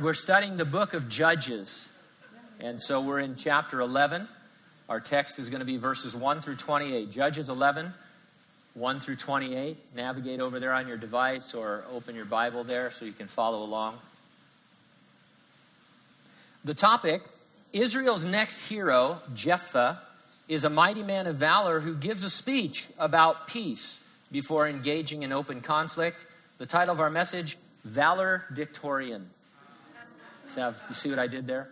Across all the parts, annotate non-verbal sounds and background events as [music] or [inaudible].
we're studying the book of Judges. And so we're in chapter 11. Our text is going to be verses 1 through 28. Judges 11, 1 through 28. Navigate over there on your device or open your Bible there so you can follow along. The topic Israel's next hero, Jephthah, is a mighty man of valor who gives a speech about peace before engaging in open conflict. The title of our message Valedictorian. You see what I did there?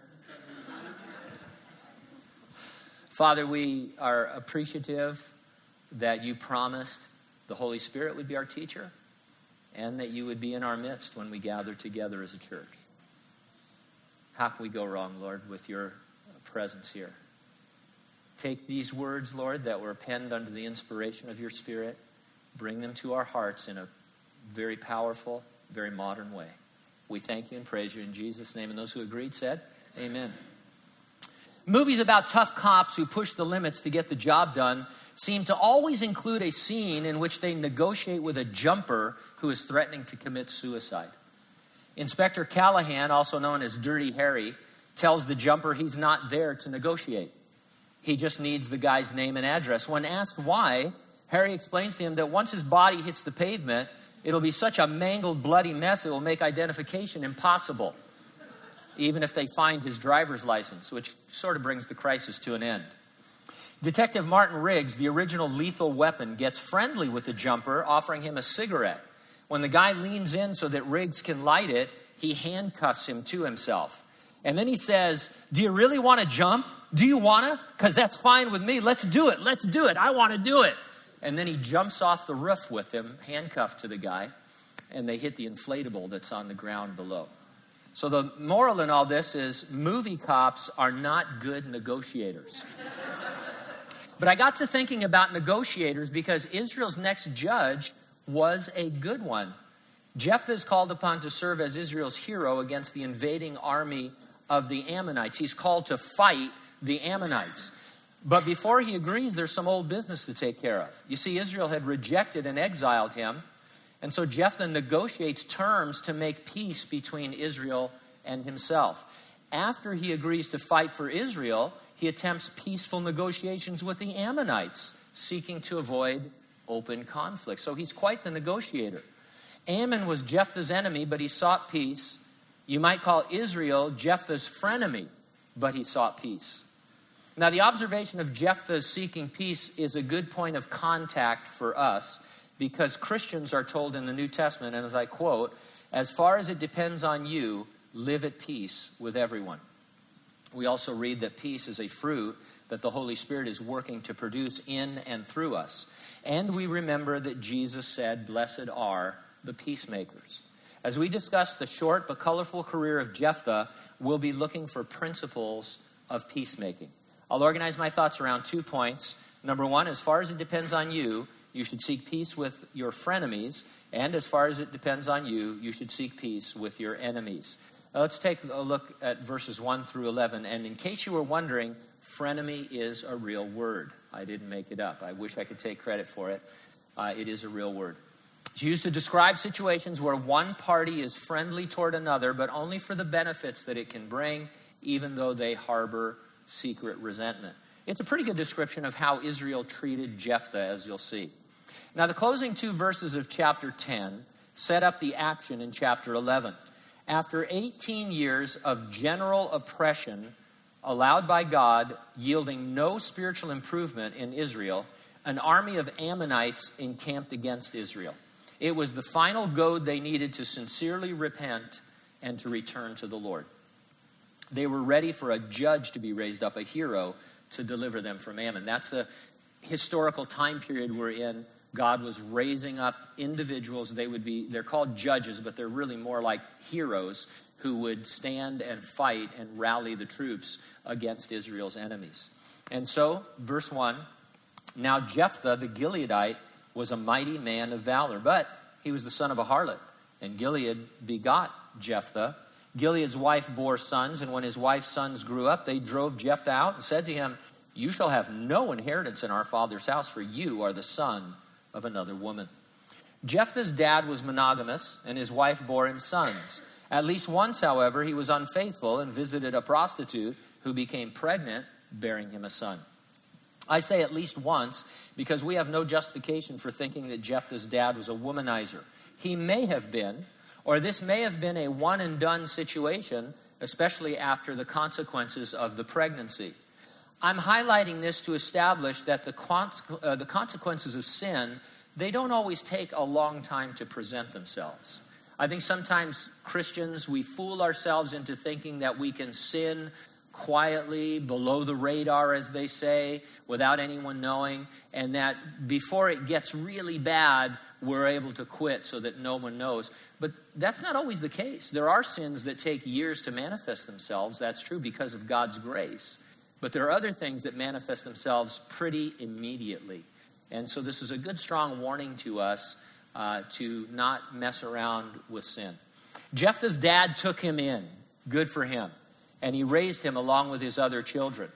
Father, we are appreciative that you promised the Holy Spirit would be our teacher and that you would be in our midst when we gather together as a church. How can we go wrong, Lord, with your presence here? Take these words, Lord, that were penned under the inspiration of your Spirit, bring them to our hearts in a very powerful, very modern way. We thank you and praise you in Jesus' name. And those who agreed said, Amen. Movies about tough cops who push the limits to get the job done seem to always include a scene in which they negotiate with a jumper who is threatening to commit suicide. Inspector Callahan, also known as Dirty Harry, tells the jumper he's not there to negotiate. He just needs the guy's name and address. When asked why, Harry explains to him that once his body hits the pavement, it'll be such a mangled, bloody mess, it will make identification impossible, even if they find his driver's license, which sort of brings the crisis to an end. Detective Martin Riggs, the original lethal weapon, gets friendly with the jumper, offering him a cigarette. When the guy leans in so that Riggs can light it, he handcuffs him to himself. And then he says, Do you really want to jump? Do you want to? Because that's fine with me. Let's do it. Let's do it. I want to do it. And then he jumps off the roof with him, handcuffed to the guy, and they hit the inflatable that's on the ground below. So the moral in all this is movie cops are not good negotiators. [laughs] but I got to thinking about negotiators because Israel's next judge was a good one. Jephthah is called upon to serve as Israel's hero against the invading army of the Ammonites. He's called to fight the Ammonites. But before he agrees, there's some old business to take care of. You see, Israel had rejected and exiled him. And so Jephthah negotiates terms to make peace between Israel and himself. After he agrees to fight for Israel, he attempts peaceful negotiations with the Ammonites, seeking to avoid open conflict. So he's quite the negotiator. Ammon was Jephthah's enemy, but he sought peace. You might call Israel Jephthah's frenemy, but he sought peace. Now, the observation of Jephthah seeking peace is a good point of contact for us because Christians are told in the New Testament, and as I quote, as far as it depends on you, live at peace with everyone. We also read that peace is a fruit that the Holy Spirit is working to produce in and through us. And we remember that Jesus said, Blessed are the peacemakers. As we discuss the short but colorful career of Jephthah, we'll be looking for principles of peacemaking. I'll organize my thoughts around two points. Number one, as far as it depends on you, you should seek peace with your frenemies. And as far as it depends on you, you should seek peace with your enemies. Now let's take a look at verses 1 through 11. And in case you were wondering, frenemy is a real word. I didn't make it up. I wish I could take credit for it. Uh, it is a real word. It's used to describe situations where one party is friendly toward another, but only for the benefits that it can bring, even though they harbor secret resentment. It's a pretty good description of how Israel treated Jephthah, as you'll see. Now, the closing two verses of chapter 10 set up the action in chapter 11. After 18 years of general oppression allowed by God, yielding no spiritual improvement in Israel, an army of Ammonites encamped against Israel. It was the final goad they needed to sincerely repent and to return to the Lord. They were ready for a judge to be raised up, a hero to deliver them from Ammon. That's the historical time period we're in. God was raising up individuals. They would be, they're called judges, but they're really more like heroes who would stand and fight and rally the troops against Israel's enemies. And so, verse 1 Now Jephthah the Gileadite was a mighty man of valor, but he was the son of a harlot. And Gilead begot Jephthah Gilead's wife bore sons, and when his wife's sons grew up, they drove Jephthah out and said to him, You shall have no inheritance in our father's house, for you are the son of another woman. Jephthah's dad was monogamous, and his wife bore him sons. At least once, however, he was unfaithful and visited a prostitute who became pregnant, bearing him a son. I say at least once because we have no justification for thinking that Jephthah's dad was a womanizer. He may have been, or this may have been a one and done situation, especially after the consequences of the pregnancy. I'm highlighting this to establish that the, uh, the consequences of sin, they don't always take a long time to present themselves. I think sometimes Christians, we fool ourselves into thinking that we can sin quietly, below the radar, as they say, without anyone knowing, and that before it gets really bad, we're able to quit so that no one knows. But that's not always the case. There are sins that take years to manifest themselves. That's true because of God's grace. But there are other things that manifest themselves pretty immediately. And so this is a good, strong warning to us uh, to not mess around with sin. Jephthah's dad took him in. Good for him. And he raised him along with his other children.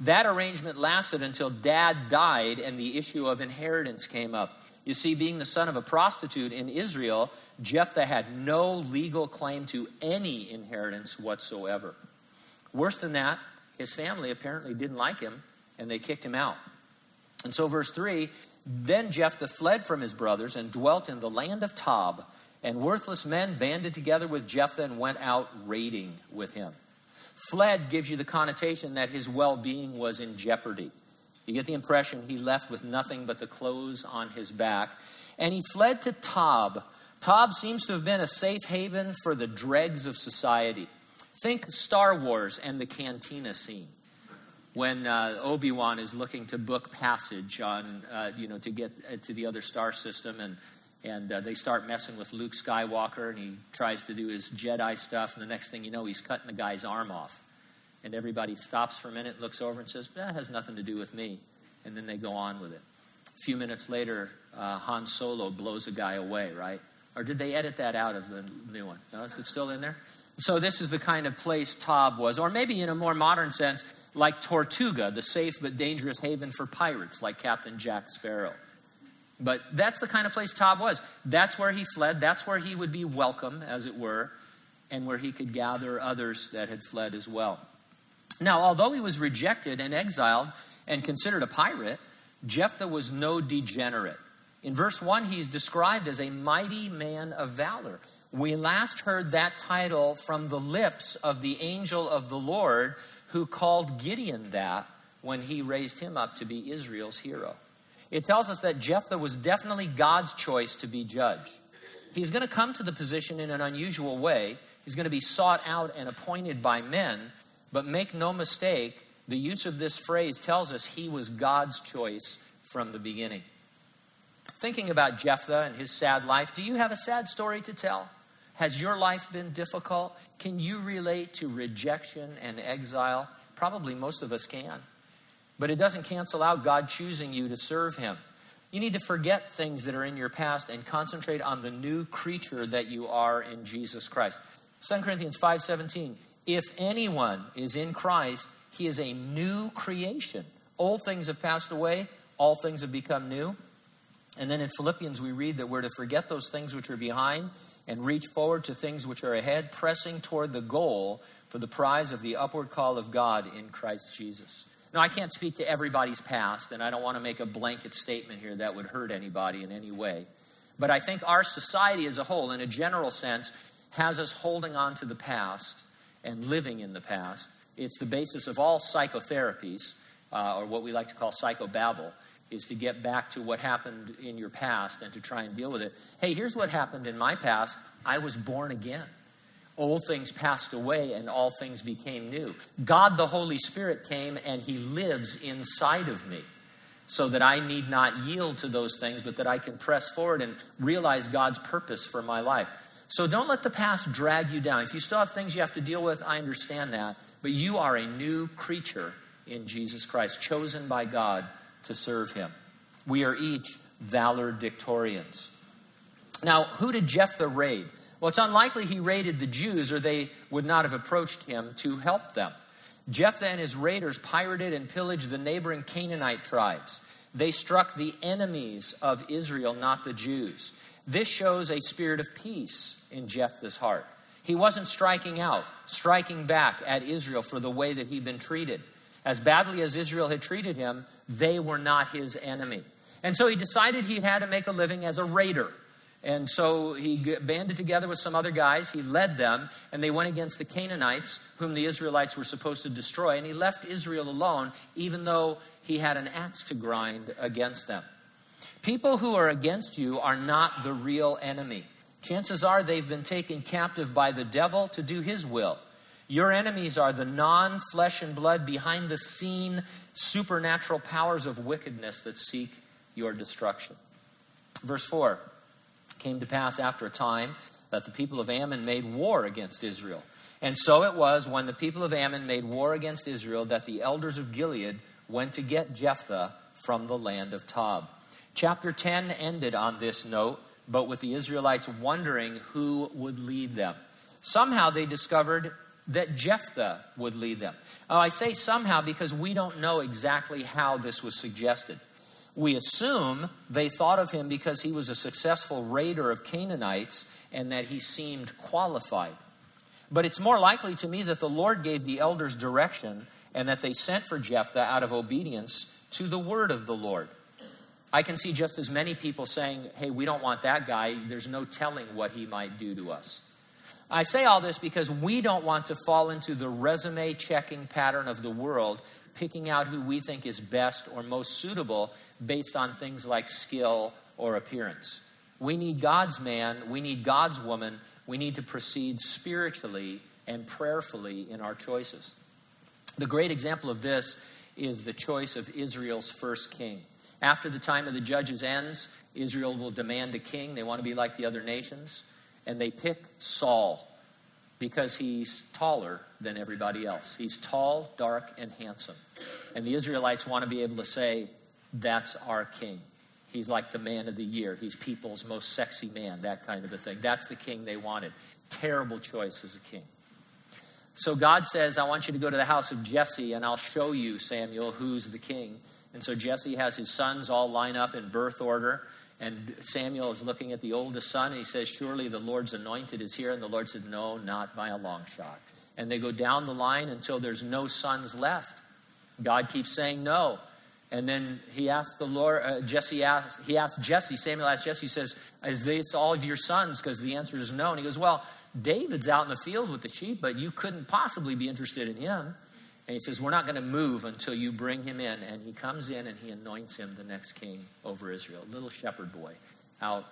That arrangement lasted until dad died and the issue of inheritance came up. You see, being the son of a prostitute in Israel, Jephthah had no legal claim to any inheritance whatsoever. Worse than that, his family apparently didn't like him and they kicked him out. And so, verse 3 then Jephthah fled from his brothers and dwelt in the land of Tob, and worthless men banded together with Jephthah and went out raiding with him. Fled gives you the connotation that his well being was in jeopardy. You get the impression he left with nothing but the clothes on his back. And he fled to Tob. Tob seems to have been a safe haven for the dregs of society. Think Star Wars and the cantina scene when uh, Obi Wan is looking to book passage on, uh, you know, to get uh, to the other star system, and and uh, they start messing with Luke Skywalker, and he tries to do his Jedi stuff, and the next thing you know, he's cutting the guy's arm off, and everybody stops for a minute, looks over, and says, "That has nothing to do with me," and then they go on with it. A few minutes later, uh, Han Solo blows a guy away, right? Or did they edit that out of the new one? No, is it still in there? So this is the kind of place Tob was, or maybe in a more modern sense, like Tortuga, the safe but dangerous haven for pirates, like Captain Jack Sparrow. But that's the kind of place Tob was. That's where he fled. That's where he would be welcome, as it were, and where he could gather others that had fled as well. Now, although he was rejected and exiled and considered a pirate, Jephthah was no degenerate. In verse 1, he's described as a mighty man of valor. We last heard that title from the lips of the angel of the Lord who called Gideon that when he raised him up to be Israel's hero. It tells us that Jephthah was definitely God's choice to be judge. He's going to come to the position in an unusual way. He's going to be sought out and appointed by men, but make no mistake, the use of this phrase tells us he was God's choice from the beginning. Thinking about Jephthah and his sad life, do you have a sad story to tell? Has your life been difficult? Can you relate to rejection and exile? Probably most of us can. But it doesn't cancel out God choosing you to serve Him. You need to forget things that are in your past and concentrate on the new creature that you are in Jesus Christ. 2 Corinthians 5:17 If anyone is in Christ, he is a new creation. Old things have passed away, all things have become new. And then in Philippians we read that we're to forget those things which are behind and reach forward to things which are ahead, pressing toward the goal for the prize of the upward call of God in Christ Jesus. Now, I can't speak to everybody's past, and I don't want to make a blanket statement here that would hurt anybody in any way. But I think our society as a whole, in a general sense, has us holding on to the past and living in the past. It's the basis of all psychotherapies, uh, or what we like to call psychobabble is to get back to what happened in your past and to try and deal with it. Hey, here's what happened in my past I was born again. Old things passed away and all things became new. God the Holy Spirit came and He lives inside of me so that I need not yield to those things, but that I can press forward and realize God's purpose for my life. So don't let the past drag you down. If you still have things you have to deal with, I understand that. But you are a new creature in Jesus Christ, chosen by God to serve him. We are each valedictorians. Now, who did Jephthah raid? Well, it's unlikely he raided the Jews, or they would not have approached him to help them. Jephthah and his raiders pirated and pillaged the neighboring Canaanite tribes. They struck the enemies of Israel, not the Jews. This shows a spirit of peace in Jephthah's heart. He wasn't striking out, striking back at Israel for the way that he'd been treated. As badly as Israel had treated him, they were not his enemy. And so he decided he had to make a living as a raider. And so he banded together with some other guys. He led them, and they went against the Canaanites, whom the Israelites were supposed to destroy. And he left Israel alone, even though he had an axe to grind against them. People who are against you are not the real enemy. Chances are they've been taken captive by the devil to do his will. Your enemies are the non flesh and blood, behind the scene supernatural powers of wickedness that seek your destruction. Verse 4 came to pass after a time that the people of Ammon made war against Israel. And so it was when the people of Ammon made war against Israel that the elders of Gilead went to get Jephthah from the land of Tob. Chapter 10 ended on this note, but with the Israelites wondering who would lead them. Somehow they discovered that Jephthah would lead them. I say somehow because we don't know exactly how this was suggested. We assume they thought of him because he was a successful raider of Canaanites and that he seemed qualified. But it's more likely to me that the Lord gave the elders direction and that they sent for Jephthah out of obedience to the word of the Lord. I can see just as many people saying, hey, we don't want that guy. There's no telling what he might do to us. I say all this because we don't want to fall into the resume checking pattern of the world, picking out who we think is best or most suitable based on things like skill or appearance. We need God's man, we need God's woman, we need to proceed spiritually and prayerfully in our choices. The great example of this is the choice of Israel's first king. After the time of the judges ends, Israel will demand a king. They want to be like the other nations. And they pick Saul because he's taller than everybody else. He's tall, dark, and handsome. And the Israelites want to be able to say, that's our king. He's like the man of the year. He's people's most sexy man, that kind of a thing. That's the king they wanted. Terrible choice as a king. So God says, I want you to go to the house of Jesse, and I'll show you, Samuel, who's the king. And so Jesse has his sons all line up in birth order. And Samuel is looking at the oldest son, and he says, Surely the Lord's anointed is here. And the Lord said, No, not by a long shot. And they go down the line until there's no sons left. God keeps saying no. And then he asks the Lord, uh, Jesse asked, he asked Jesse, Samuel asked Jesse, says, Is this all of your sons? Because the answer is no. And he goes, Well, David's out in the field with the sheep, but you couldn't possibly be interested in him. And he says, We're not going to move until you bring him in. And he comes in and he anoints him the next king over Israel. Little shepherd boy out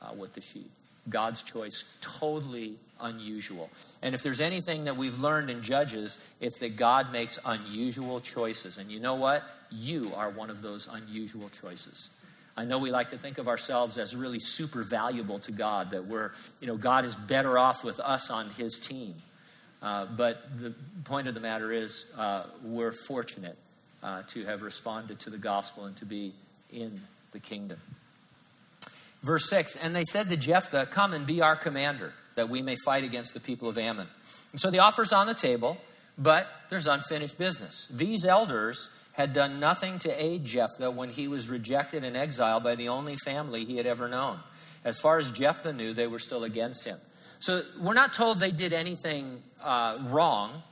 uh, with the sheep. God's choice, totally unusual. And if there's anything that we've learned in Judges, it's that God makes unusual choices. And you know what? You are one of those unusual choices. I know we like to think of ourselves as really super valuable to God, that we're, you know, God is better off with us on his team. Uh, but the point of the matter is, uh, we're fortunate uh, to have responded to the gospel and to be in the kingdom. Verse 6 And they said to Jephthah, Come and be our commander, that we may fight against the people of Ammon. And so the offer's on the table, but there's unfinished business. These elders had done nothing to aid Jephthah when he was rejected and exiled by the only family he had ever known. As far as Jephthah knew, they were still against him. So we're not told they did anything uh, wrong.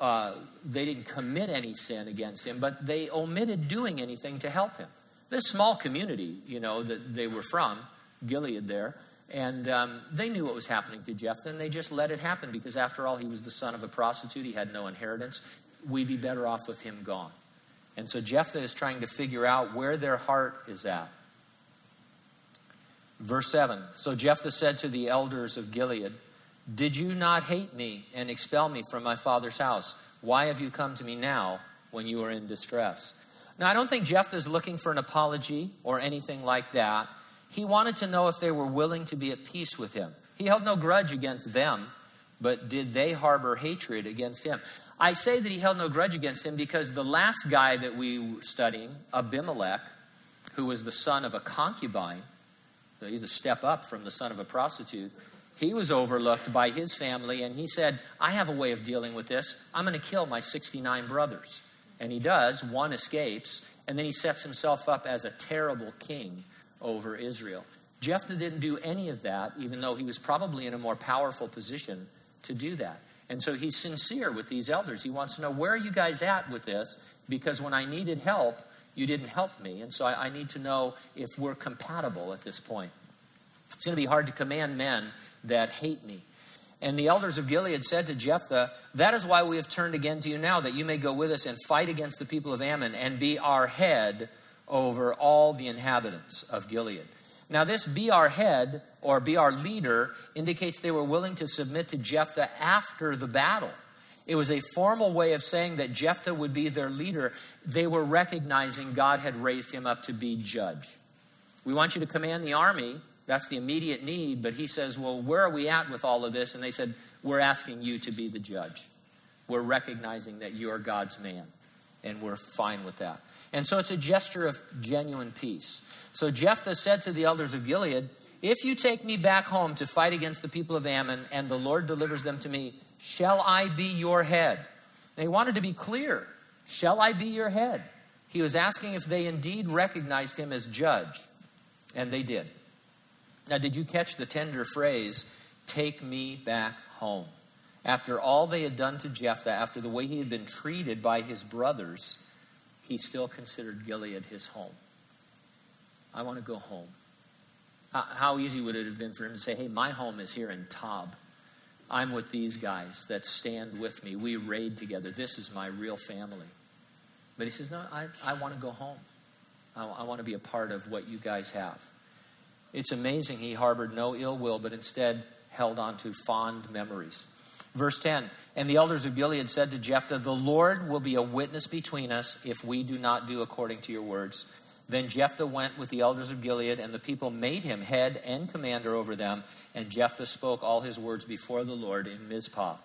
Uh, they didn't commit any sin against him, but they omitted doing anything to help him. This small community, you know, that they were from, Gilead there, and um, they knew what was happening to Jephthah, and they just let it happen because, after all, he was the son of a prostitute. He had no inheritance. We'd be better off with him gone. And so Jephthah is trying to figure out where their heart is at. Verse 7 So Jephthah said to the elders of Gilead, Did you not hate me and expel me from my father's house? Why have you come to me now when you are in distress? Now, I don't think Jephthah is looking for an apology or anything like that. He wanted to know if they were willing to be at peace with him. He held no grudge against them, but did they harbor hatred against him? I say that he held no grudge against him because the last guy that we were studying, Abimelech, who was the son of a concubine, Uh, he's a step up from the son of a prostitute, he was overlooked by his family, and he said, I have a way of dealing with this. I'm going to kill my 69 brothers. And he does, one escapes, and then he sets himself up as a terrible king over Israel. Jephthah didn't do any of that, even though he was probably in a more powerful position to do that. And so he's sincere with these elders. He wants to know, where are you guys at with this? Because when I needed help, you didn't help me. And so I, I need to know if we're compatible at this point. It's going to be hard to command men that hate me. And the elders of Gilead said to Jephthah, That is why we have turned again to you now, that you may go with us and fight against the people of Ammon and be our head over all the inhabitants of Gilead. Now, this be our head or be our leader indicates they were willing to submit to Jephthah after the battle. It was a formal way of saying that Jephthah would be their leader. They were recognizing God had raised him up to be judge. We want you to command the army. That's the immediate need. But he says, Well, where are we at with all of this? And they said, We're asking you to be the judge. We're recognizing that you're God's man. And we're fine with that. And so it's a gesture of genuine peace. So Jephthah said to the elders of Gilead, If you take me back home to fight against the people of Ammon, and the Lord delivers them to me, Shall I be your head? They wanted to be clear. Shall I be your head? He was asking if they indeed recognized him as judge. And they did. Now, did you catch the tender phrase, take me back home? After all they had done to Jephthah, after the way he had been treated by his brothers, he still considered Gilead his home. I want to go home. How easy would it have been for him to say, hey, my home is here in Tob. I'm with these guys that stand with me. We raid together. This is my real family. But he says, No, I, I want to go home. I, I want to be a part of what you guys have. It's amazing he harbored no ill will, but instead held on to fond memories. Verse 10 And the elders of Gilead said to Jephthah, The Lord will be a witness between us if we do not do according to your words. Then Jephthah went with the elders of Gilead, and the people made him head and commander over them. And Jephthah spoke all his words before the Lord in Mizpah.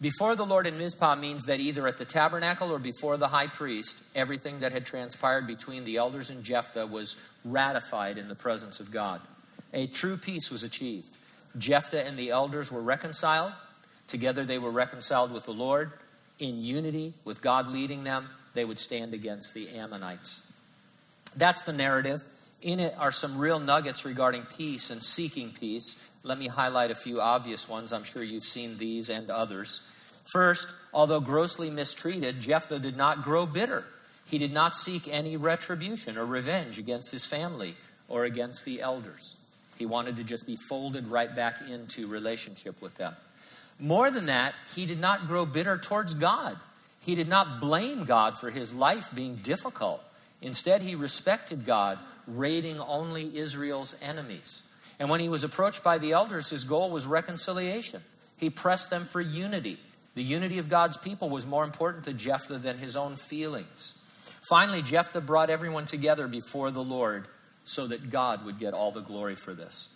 Before the Lord in Mizpah means that either at the tabernacle or before the high priest, everything that had transpired between the elders and Jephthah was ratified in the presence of God. A true peace was achieved. Jephthah and the elders were reconciled. Together they were reconciled with the Lord. In unity, with God leading them, they would stand against the Ammonites. That's the narrative. In it are some real nuggets regarding peace and seeking peace. Let me highlight a few obvious ones. I'm sure you've seen these and others. First, although grossly mistreated, Jephthah did not grow bitter. He did not seek any retribution or revenge against his family or against the elders. He wanted to just be folded right back into relationship with them. More than that, he did not grow bitter towards God. He did not blame God for his life being difficult. Instead, he respected God, raiding only Israel's enemies. And when he was approached by the elders, his goal was reconciliation. He pressed them for unity. The unity of God's people was more important to Jephthah than his own feelings. Finally, Jephthah brought everyone together before the Lord so that God would get all the glory for this.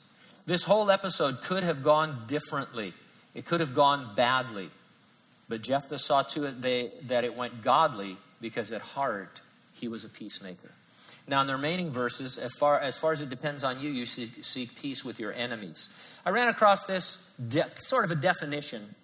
This whole episode could have gone differently, it could have gone badly. But Jephthah saw to it they, that it went godly because at heart he was a peacemaker. Now, in the remaining verses, as far as, far as it depends on you, you seek peace with your enemies. I ran across this de- sort of a definition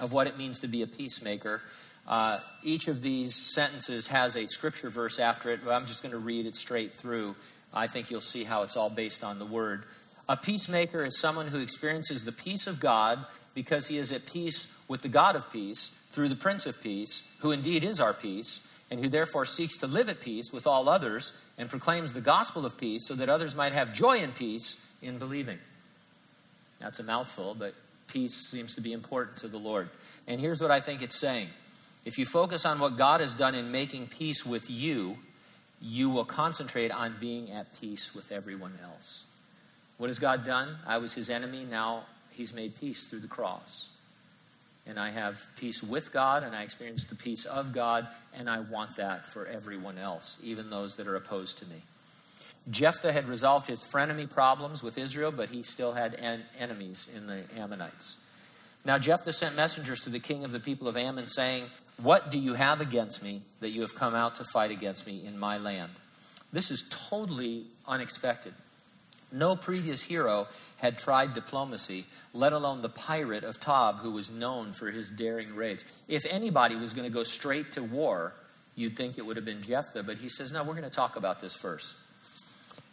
of what it means to be a peacemaker. Uh, each of these sentences has a scripture verse after it, but I'm just going to read it straight through. I think you'll see how it's all based on the word. A peacemaker is someone who experiences the peace of God because he is at peace with the God of peace through the Prince of Peace, who indeed is our peace and who therefore seeks to live at peace with all others and proclaims the gospel of peace so that others might have joy and peace in believing. That's a mouthful, but peace seems to be important to the Lord. And here's what I think it's saying if you focus on what God has done in making peace with you, you will concentrate on being at peace with everyone else. What has God done? I was his enemy, now he's made peace through the cross and I have peace with God, and I experience the peace of God, and I want that for everyone else, even those that are opposed to me. Jephthah had resolved his frenemy problems with Israel, but he still had en- enemies in the Ammonites. Now Jephthah sent messengers to the king of the people of Ammon, saying, What do you have against me that you have come out to fight against me in my land? This is totally unexpected. No previous hero had tried diplomacy, let alone the pirate of Tob, who was known for his daring raids. If anybody was going to go straight to war, you'd think it would have been Jephthah, but he says, No, we're going to talk about this first.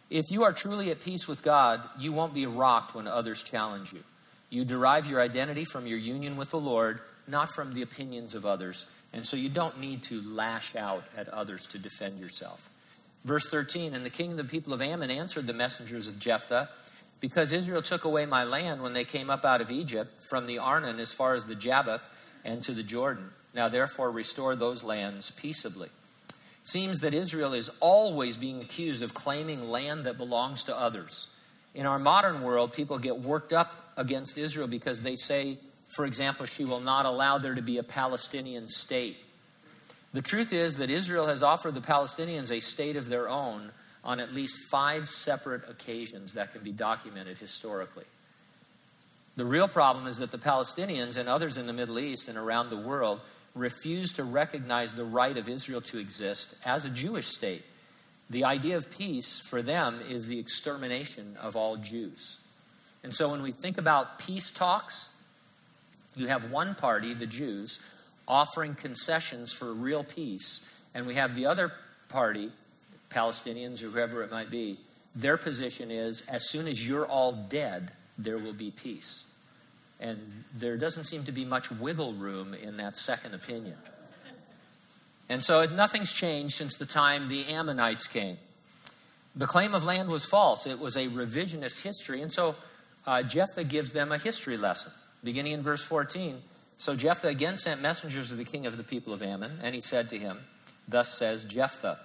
If you are truly at peace with God, you won't be rocked when others challenge you. You derive your identity from your union with the Lord, not from the opinions of others. And so you don't need to lash out at others to defend yourself. Verse 13 And the king of the people of Ammon answered the messengers of Jephthah, Because Israel took away my land when they came up out of Egypt, from the Arnon as far as the Jabbok and to the Jordan. Now therefore restore those lands peaceably. It seems that Israel is always being accused of claiming land that belongs to others. In our modern world, people get worked up against Israel because they say, for example, she will not allow there to be a Palestinian state. The truth is that Israel has offered the Palestinians a state of their own on at least five separate occasions that can be documented historically. The real problem is that the Palestinians and others in the Middle East and around the world refuse to recognize the right of Israel to exist as a Jewish state. The idea of peace for them is the extermination of all Jews. And so when we think about peace talks, you have one party, the Jews, offering concessions for real peace, and we have the other party, Palestinians or whoever it might be, their position is as soon as you're all dead, there will be peace. And there doesn't seem to be much wiggle room in that second opinion. And so nothing's changed since the time the Ammonites came. The claim of land was false, it was a revisionist history. And so uh, Jephthah gives them a history lesson, beginning in verse 14. So Jephthah again sent messengers to the king of the people of Ammon, and he said to him, Thus says Jephthah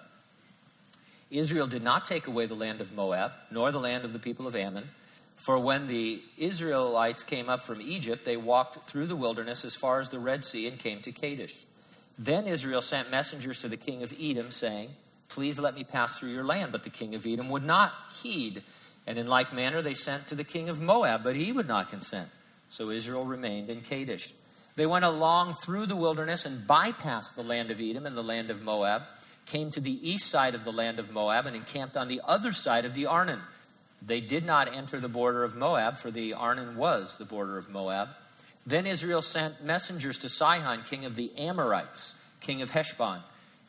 Israel did not take away the land of Moab, nor the land of the people of Ammon. For when the Israelites came up from Egypt, they walked through the wilderness as far as the Red Sea and came to Kadesh. Then Israel sent messengers to the king of Edom, saying, Please let me pass through your land. But the king of Edom would not heed. And in like manner they sent to the king of Moab, but he would not consent. So Israel remained in Kadesh. They went along through the wilderness and bypassed the land of Edom and the land of Moab, came to the east side of the land of Moab, and encamped on the other side of the Arnon. They did not enter the border of Moab, for the Arnon was the border of Moab. Then Israel sent messengers to Sihon, king of the Amorites, king of Heshbon.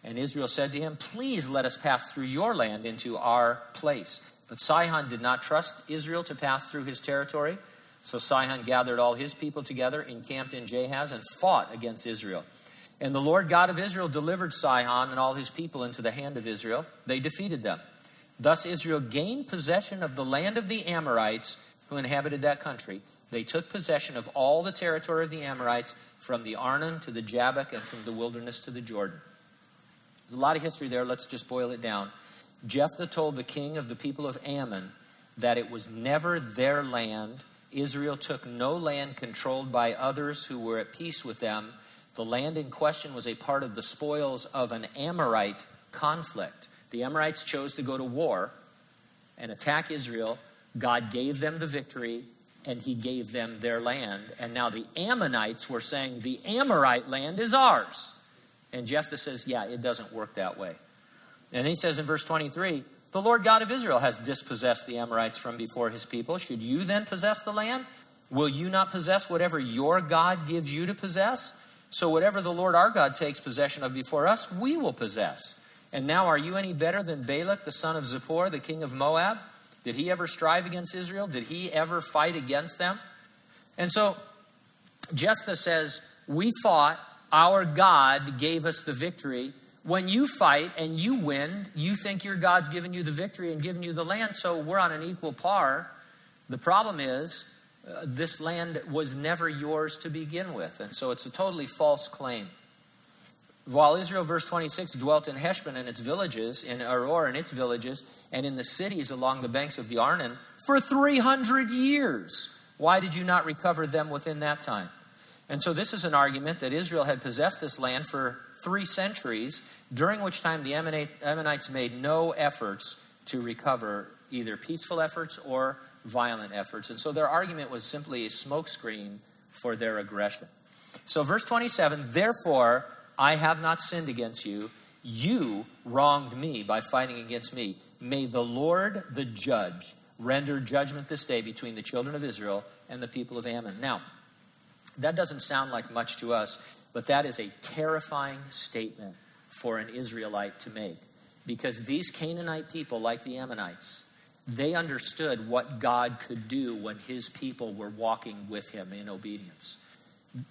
And Israel said to him, Please let us pass through your land into our place. But Sihon did not trust Israel to pass through his territory. So Sihon gathered all his people together, encamped in Jahaz, and fought against Israel. And the Lord God of Israel delivered Sihon and all his people into the hand of Israel. They defeated them. Thus, Israel gained possession of the land of the Amorites who inhabited that country. They took possession of all the territory of the Amorites from the Arnon to the Jabbok and from the wilderness to the Jordan. There's a lot of history there. Let's just boil it down. Jephthah told the king of the people of Ammon that it was never their land. Israel took no land controlled by others who were at peace with them. The land in question was a part of the spoils of an Amorite conflict. The Amorites chose to go to war and attack Israel. God gave them the victory and he gave them their land. And now the Ammonites were saying, The Amorite land is ours. And Jephthah says, Yeah, it doesn't work that way. And he says in verse 23, The Lord God of Israel has dispossessed the Amorites from before his people. Should you then possess the land? Will you not possess whatever your God gives you to possess? So whatever the Lord our God takes possession of before us, we will possess. And now, are you any better than Balak, the son of Zippor, the king of Moab? Did he ever strive against Israel? Did he ever fight against them? And so Jephthah says, We fought, our God gave us the victory. When you fight and you win, you think your God's given you the victory and given you the land, so we're on an equal par. The problem is, uh, this land was never yours to begin with, and so it's a totally false claim. While Israel, verse 26, dwelt in Heshbon and its villages, in Aroer and its villages, and in the cities along the banks of the Arnon for 300 years. Why did you not recover them within that time? And so, this is an argument that Israel had possessed this land for three centuries, during which time the Ammonites made no efforts to recover either peaceful efforts or violent efforts. And so, their argument was simply a smokescreen for their aggression. So, verse 27 Therefore, I have not sinned against you. You wronged me by fighting against me. May the Lord, the judge, render judgment this day between the children of Israel and the people of Ammon. Now, that doesn't sound like much to us, but that is a terrifying statement for an Israelite to make. Because these Canaanite people, like the Ammonites, they understood what God could do when his people were walking with him in obedience.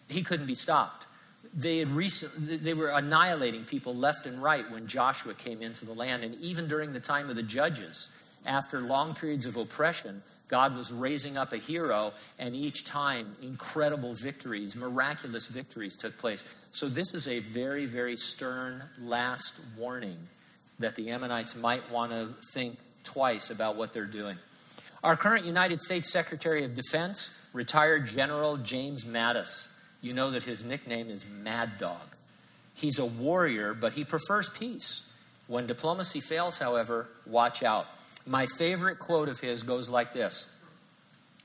He couldn't be stopped. They, had recently, they were annihilating people left and right when Joshua came into the land. And even during the time of the judges, after long periods of oppression, God was raising up a hero, and each time incredible victories, miraculous victories took place. So, this is a very, very stern last warning that the Ammonites might want to think twice about what they're doing. Our current United States Secretary of Defense, retired General James Mattis, you know that his nickname is Mad Dog. He's a warrior, but he prefers peace. When diplomacy fails, however, watch out. My favorite quote of his goes like this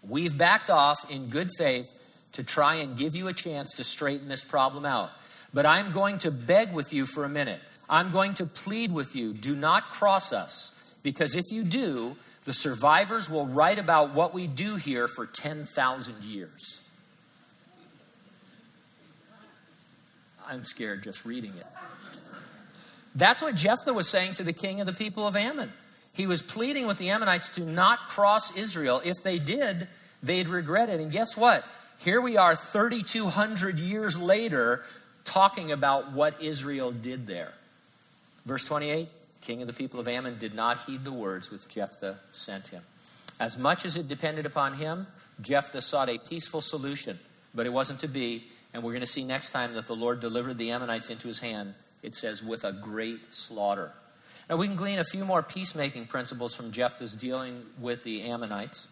We've backed off in good faith to try and give you a chance to straighten this problem out. But I'm going to beg with you for a minute. I'm going to plead with you do not cross us, because if you do, the survivors will write about what we do here for 10,000 years. I'm scared just reading it. That's what Jephthah was saying to the king of the people of Ammon. He was pleading with the Ammonites to not cross Israel. If they did, they'd regret it. And guess what? Here we are 3,200 years later talking about what Israel did there. Verse 28 King of the people of Ammon did not heed the words which Jephthah sent him. As much as it depended upon him, Jephthah sought a peaceful solution, but it wasn't to be. And we're going to see next time that the Lord delivered the Ammonites into his hand. It says, with a great slaughter. Now, we can glean a few more peacemaking principles from Jephthah's dealing with the Ammonites.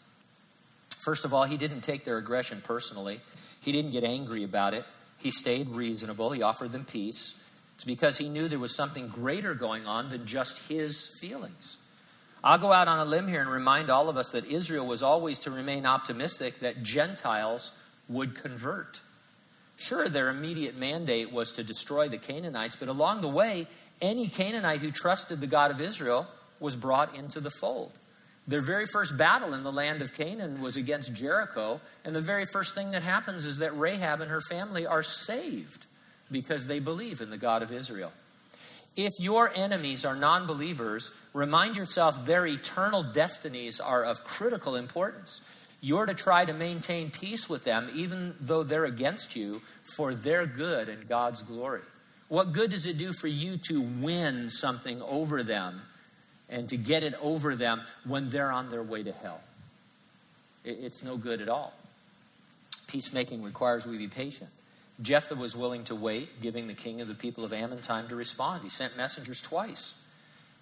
First of all, he didn't take their aggression personally, he didn't get angry about it. He stayed reasonable, he offered them peace. It's because he knew there was something greater going on than just his feelings. I'll go out on a limb here and remind all of us that Israel was always to remain optimistic that Gentiles would convert. Sure, their immediate mandate was to destroy the Canaanites, but along the way, any Canaanite who trusted the God of Israel was brought into the fold. Their very first battle in the land of Canaan was against Jericho, and the very first thing that happens is that Rahab and her family are saved because they believe in the God of Israel. If your enemies are non believers, remind yourself their eternal destinies are of critical importance. You're to try to maintain peace with them, even though they're against you, for their good and God's glory. What good does it do for you to win something over them and to get it over them when they're on their way to hell? It's no good at all. Peacemaking requires we be patient. Jephthah was willing to wait, giving the king of the people of Ammon time to respond. He sent messengers twice.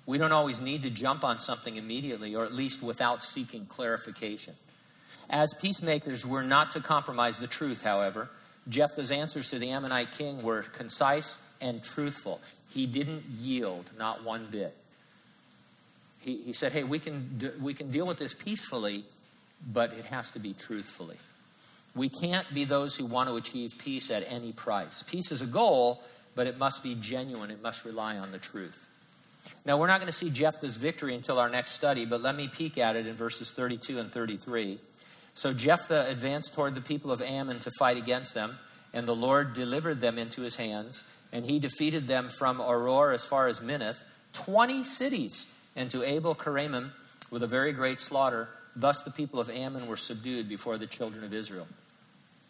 We don't always need to jump on something immediately, or at least without seeking clarification. As peacemakers, we're not to compromise the truth, however. Jephthah's answers to the Ammonite king were concise and truthful. He didn't yield, not one bit. He, he said, Hey, we can, we can deal with this peacefully, but it has to be truthfully. We can't be those who want to achieve peace at any price. Peace is a goal, but it must be genuine, it must rely on the truth. Now, we're not going to see Jephthah's victory until our next study, but let me peek at it in verses 32 and 33. So Jephthah advanced toward the people of Ammon to fight against them, and the Lord delivered them into his hands and he defeated them from Aroer as far as Minnith, 20 cities, and to Abel Keramim with a very great slaughter. Thus the people of Ammon were subdued before the children of Israel.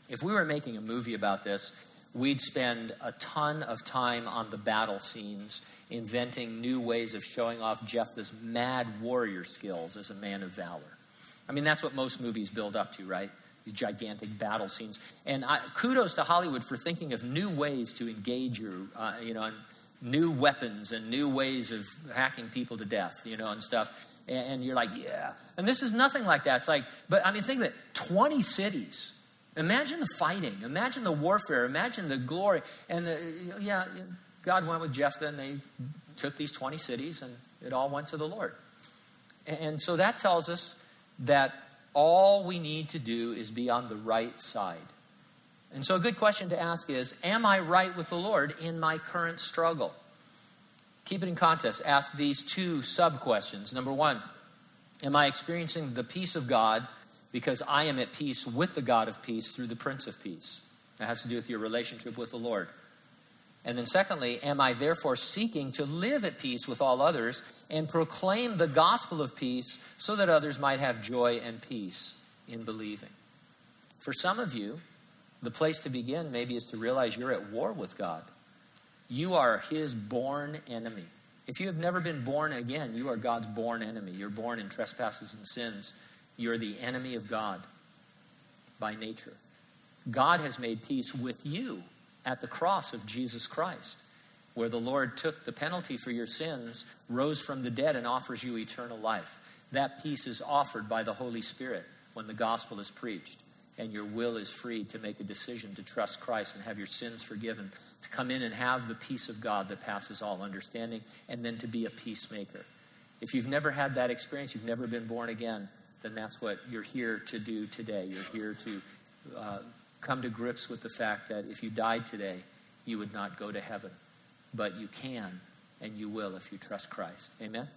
If we were making a movie about this, we'd spend a ton of time on the battle scenes, inventing new ways of showing off Jephthah's mad warrior skills as a man of valor. I mean, that's what most movies build up to, right? These gigantic battle scenes. And I, kudos to Hollywood for thinking of new ways to engage you, uh, you know, new weapons and new ways of hacking people to death, you know, and stuff. And, and you're like, yeah. And this is nothing like that. It's like, but I mean, think of it 20 cities. Imagine the fighting. Imagine the warfare. Imagine the glory. And the, yeah, God went with Jephthah and they took these 20 cities and it all went to the Lord. And so that tells us that all we need to do is be on the right side. And so, a good question to ask is Am I right with the Lord in my current struggle? Keep it in context. Ask these two sub questions. Number one, Am I experiencing the peace of God because I am at peace with the God of peace through the Prince of Peace? That has to do with your relationship with the Lord. And then, secondly, am I therefore seeking to live at peace with all others and proclaim the gospel of peace so that others might have joy and peace in believing? For some of you, the place to begin maybe is to realize you're at war with God. You are his born enemy. If you have never been born again, you are God's born enemy. You're born in trespasses and sins. You're the enemy of God by nature. God has made peace with you at the cross of Jesus Christ, where the Lord took the penalty for your sins, rose from the dead, and offers you eternal life. That peace is offered by the Holy Spirit when the gospel is preached, and your will is free to make a decision to trust Christ and have your sins forgiven, to come in and have the peace of God that passes all understanding, and then to be a peacemaker. If you've never had that experience, you've never been born again, then that's what you're here to do today. You're here to uh, come to grips with the fact that if you died today, you would not go to heaven. But you can and you will if you trust Christ. Amen?